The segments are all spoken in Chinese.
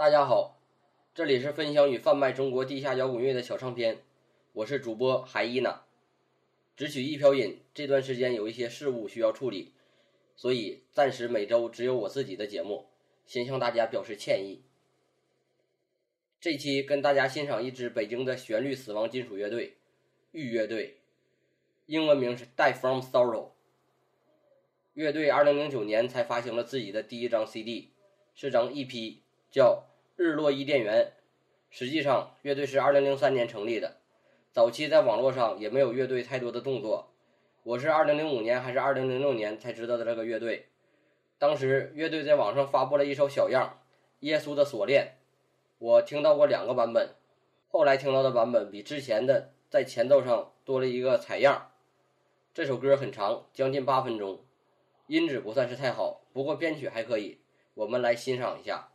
大家好，这里是分享与贩卖中国地下摇滚乐的小唱片，我是主播海伊娜。只取一瓢饮，这段时间有一些事务需要处理，所以暂时每周只有我自己的节目，先向大家表示歉意。这期跟大家欣赏一支北京的旋律死亡金属乐队——玉乐队，英文名是 Die From Sorrow。乐队2009年才发行了自己的第一张 CD，是张 EP，叫。日落伊甸园，实际上乐队是二零零三年成立的，早期在网络上也没有乐队太多的动作。我是二零零五年还是二零零六年才知道的这个乐队，当时乐队在网上发布了一首小样《耶稣的锁链》，我听到过两个版本，后来听到的版本比之前的在前奏上多了一个采样。这首歌很长，将近八分钟，音质不算是太好，不过编曲还可以，我们来欣赏一下。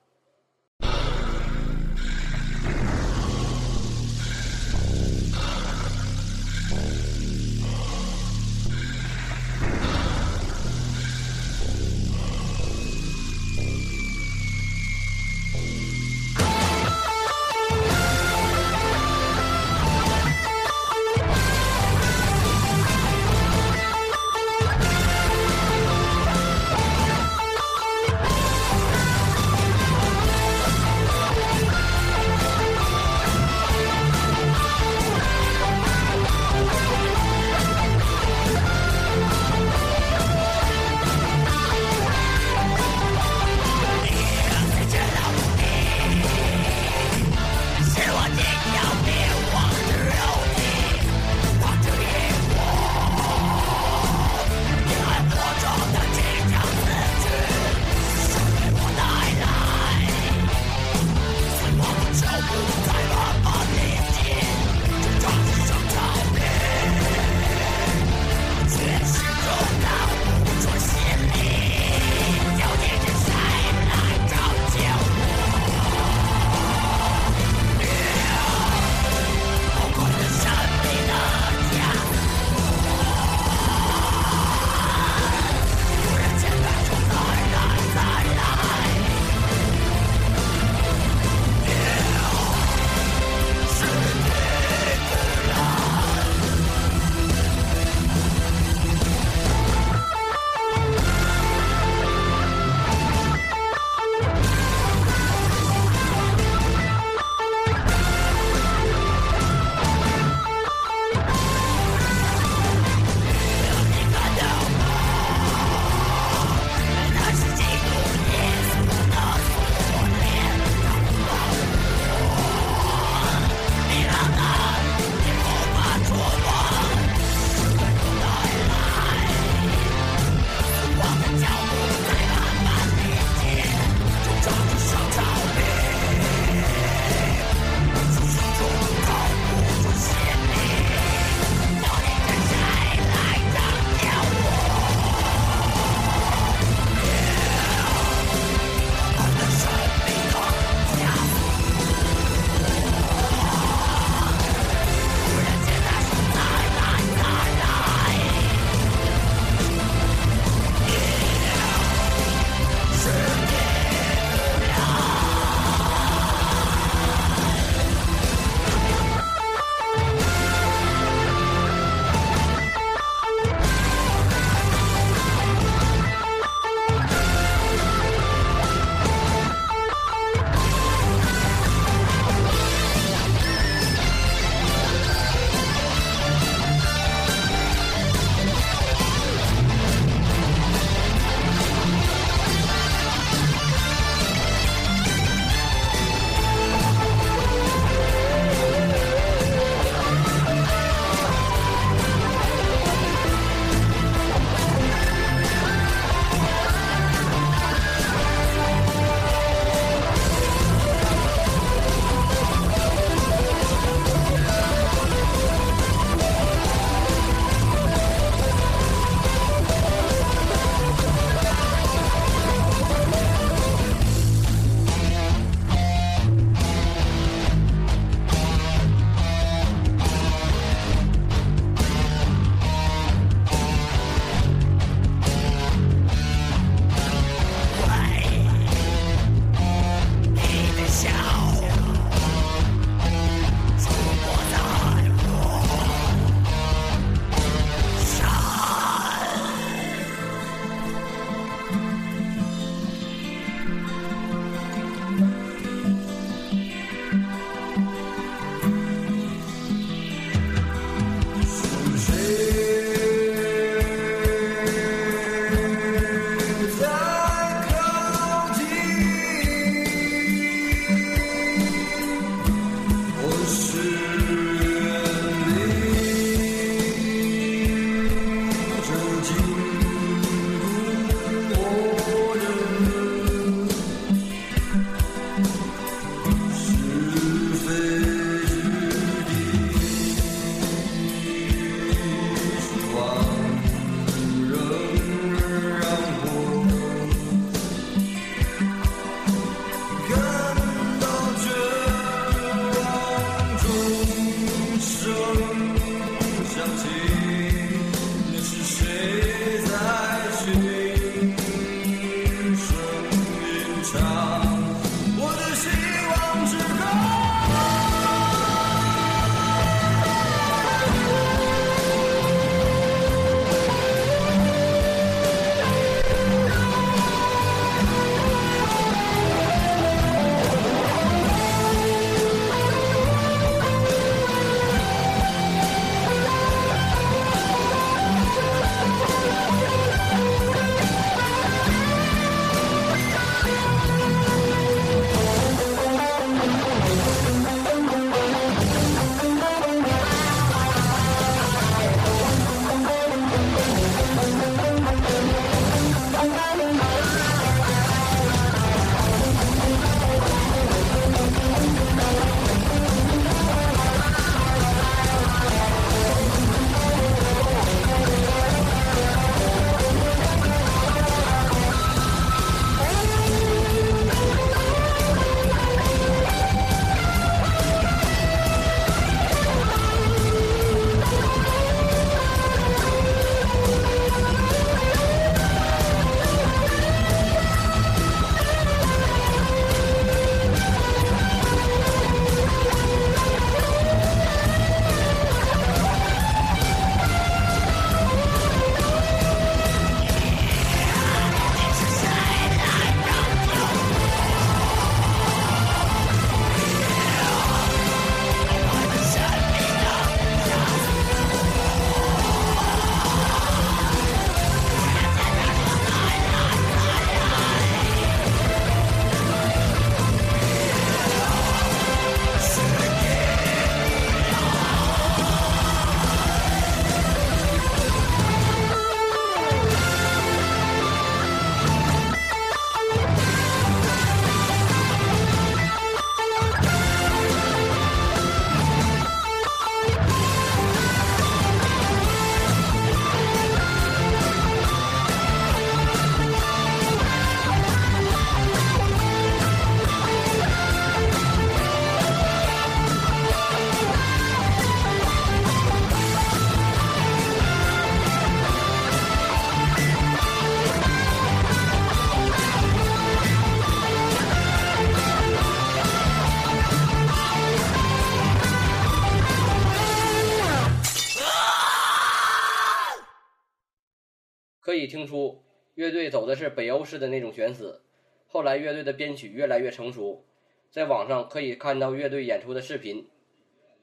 可以听出乐队走的是北欧式的那种悬死。后来乐队的编曲越来越成熟，在网上可以看到乐队演出的视频。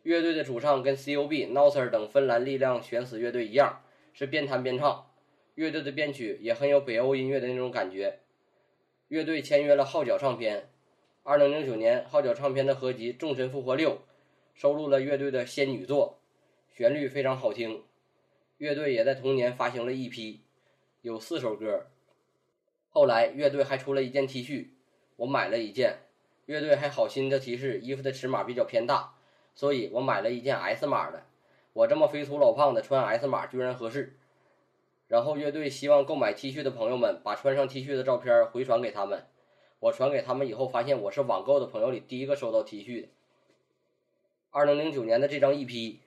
乐队的主唱跟 C.O.B、n o s e r 等芬兰力量悬死乐队一样，是边弹边唱。乐队的编曲也很有北欧音乐的那种感觉。乐队签约了号角唱片。二零零九年，号角唱片的合集《众神复活六》收录了乐队的仙女作，旋律非常好听。乐队也在同年发行了 EP，有四首歌。后来乐队还出了一件 T 恤，我买了一件。乐队还好心的提示衣服的尺码比较偏大。所以我买了一件 S 码的，我这么肥粗老胖的穿 S 码居然合适。然后乐队希望购买 T 恤的朋友们把穿上 T 恤的照片回传给他们，我传给他们以后发现我是网购的朋友里第一个收到 T 恤的。二零零九年的这张 EP，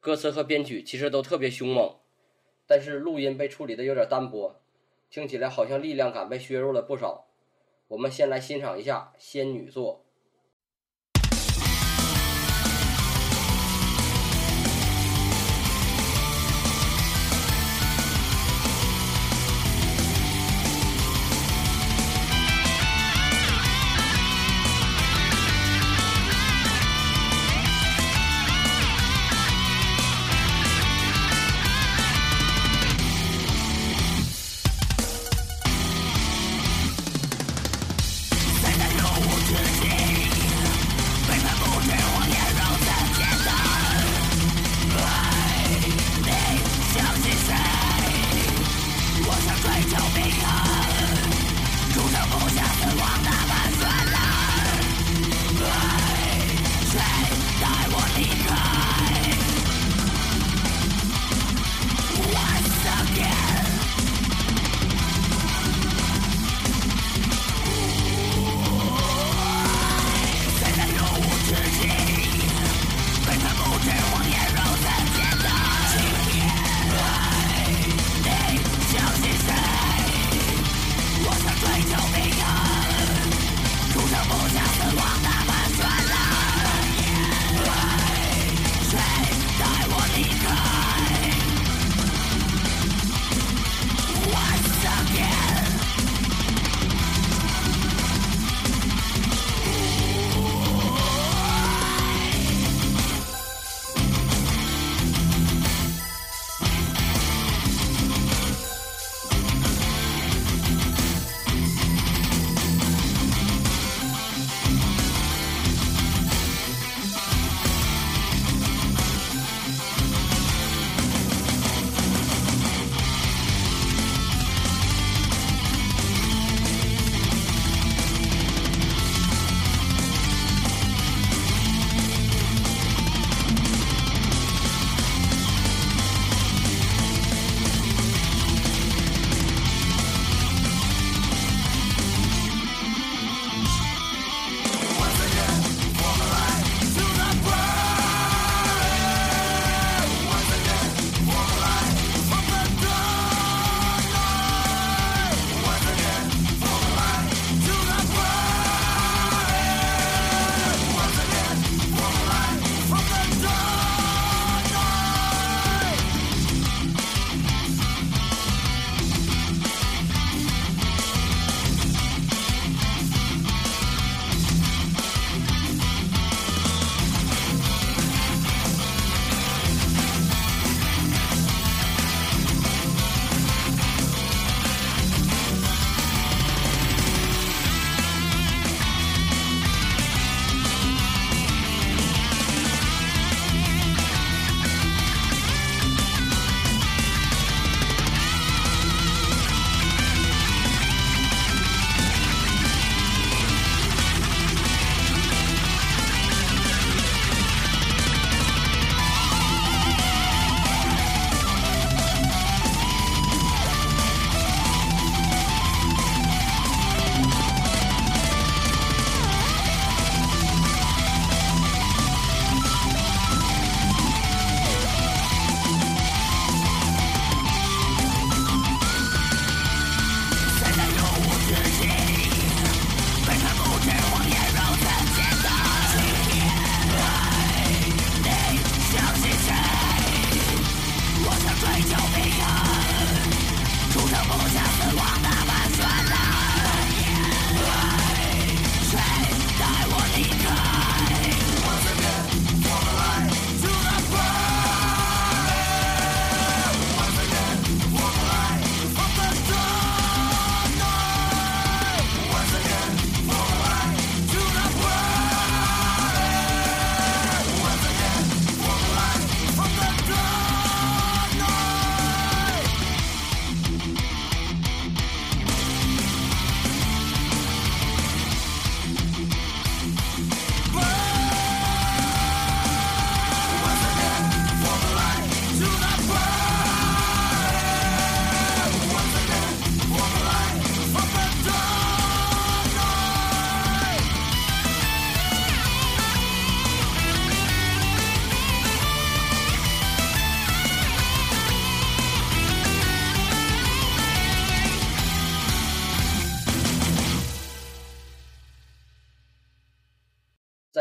歌词和编曲其实都特别凶猛，但是录音被处理的有点单薄，听起来好像力量感被削弱了不少。我们先来欣赏一下仙女座。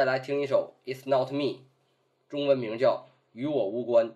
来听一首《It's Not Me》，中文名叫《与我无关》。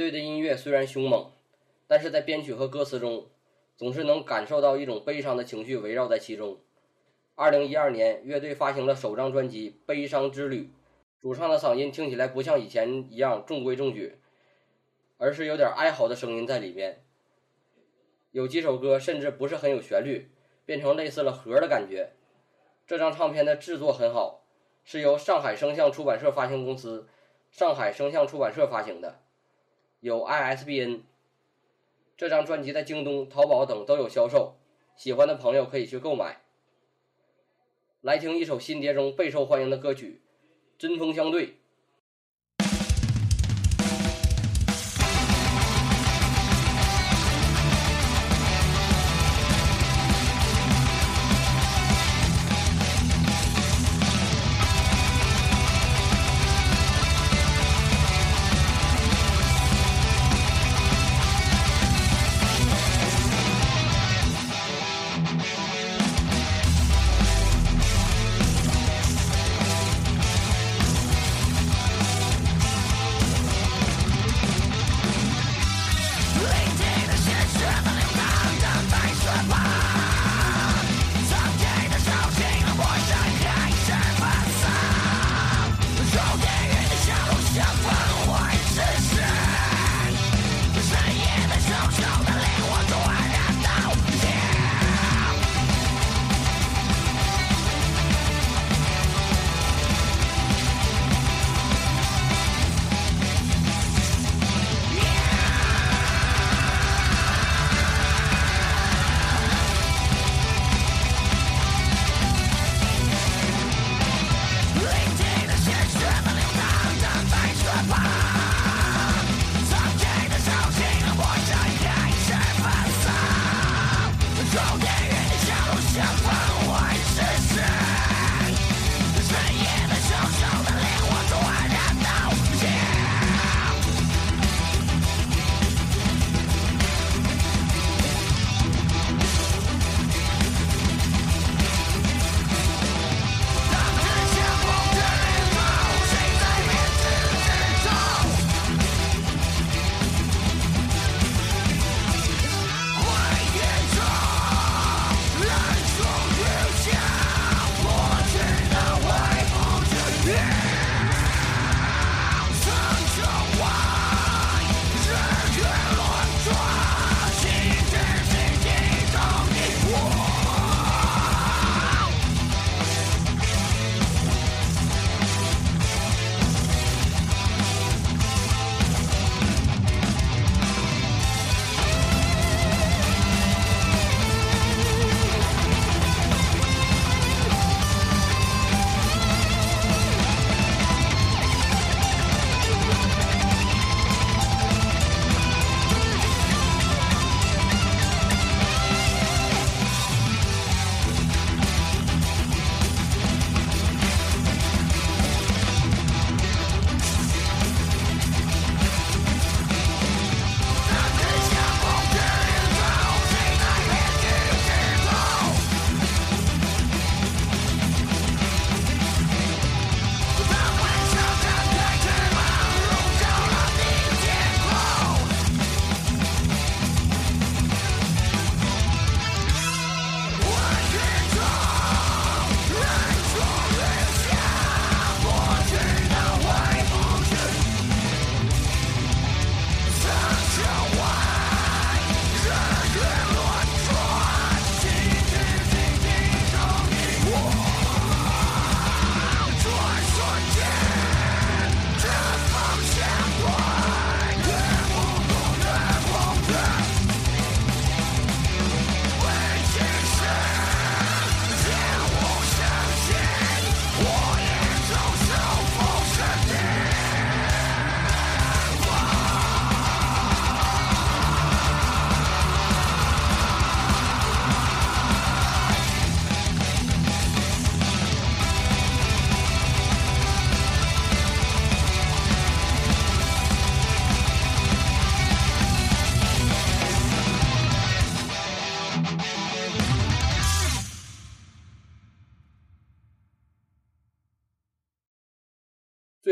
乐队的音乐虽然凶猛，但是在编曲和歌词中，总是能感受到一种悲伤的情绪围绕在其中。二零一二年，乐队发行了首张专辑《悲伤之旅》，主唱的嗓音听起来不像以前一样中规中矩，而是有点哀嚎的声音在里面。有几首歌甚至不是很有旋律，变成类似了盒的感觉。这张唱片的制作很好，是由上海声像出版社发行公司上海声像出版社发行的，有 ISBN。这张专辑在京东、淘宝等都有销售，喜欢的朋友可以去购买。来听一首新碟中备受欢迎的歌曲《针锋相对》。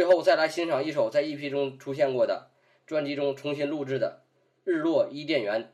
后再来欣赏一首在 EP 中出现过的专辑中重新录制的《日落伊甸园》。